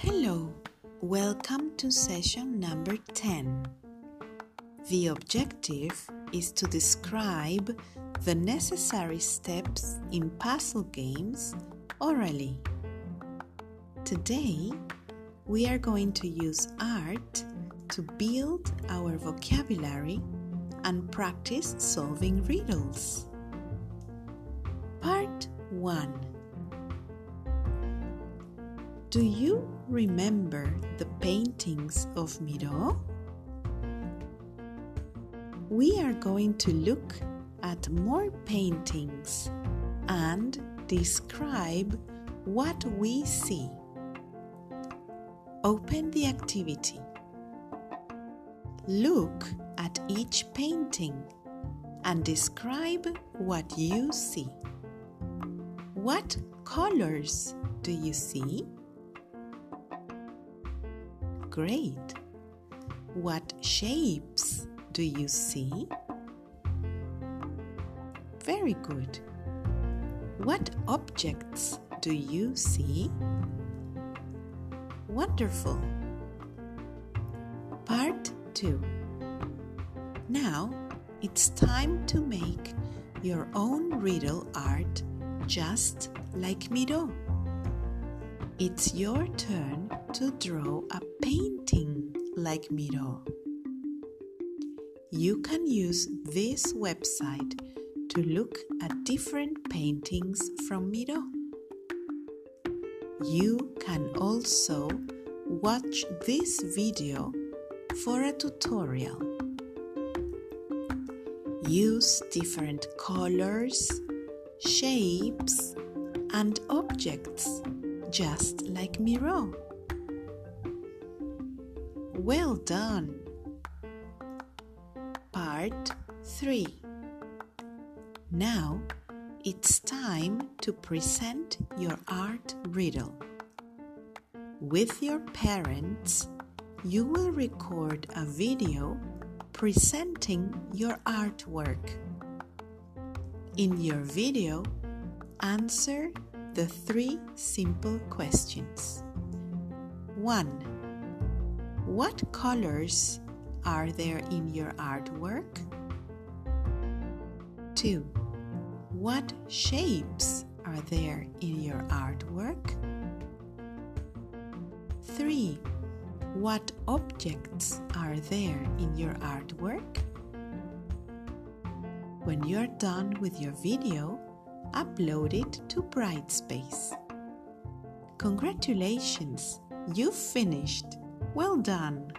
Hello, welcome to session number 10. The objective is to describe the necessary steps in puzzle games orally. Today, we are going to use art to build our vocabulary and practice solving riddles. Part 1 Do you remember the paintings of Miro? We are going to look at more paintings and describe what we see. Open the activity. Look at each painting and describe what you see. What colors do you see? Great. What shapes do you see? Very good. What objects do you see? Wonderful. Part 2. Now it's time to make your own riddle art just like Miro. It's your turn to draw a painting like Miro. You can use this website to look at different paintings from Miro. You can also watch this video for a tutorial. Use different colors, shapes, and objects just like Miro. Well done! Part 3 Now it's time to present your art riddle. With your parents, you will record a video presenting your artwork. In your video, answer the three simple questions. 1. What colors are there in your artwork? 2. What shapes are there in your artwork? 3. What objects are there in your artwork? When you're done with your video, upload it to Brightspace. Congratulations, you've finished. Well done!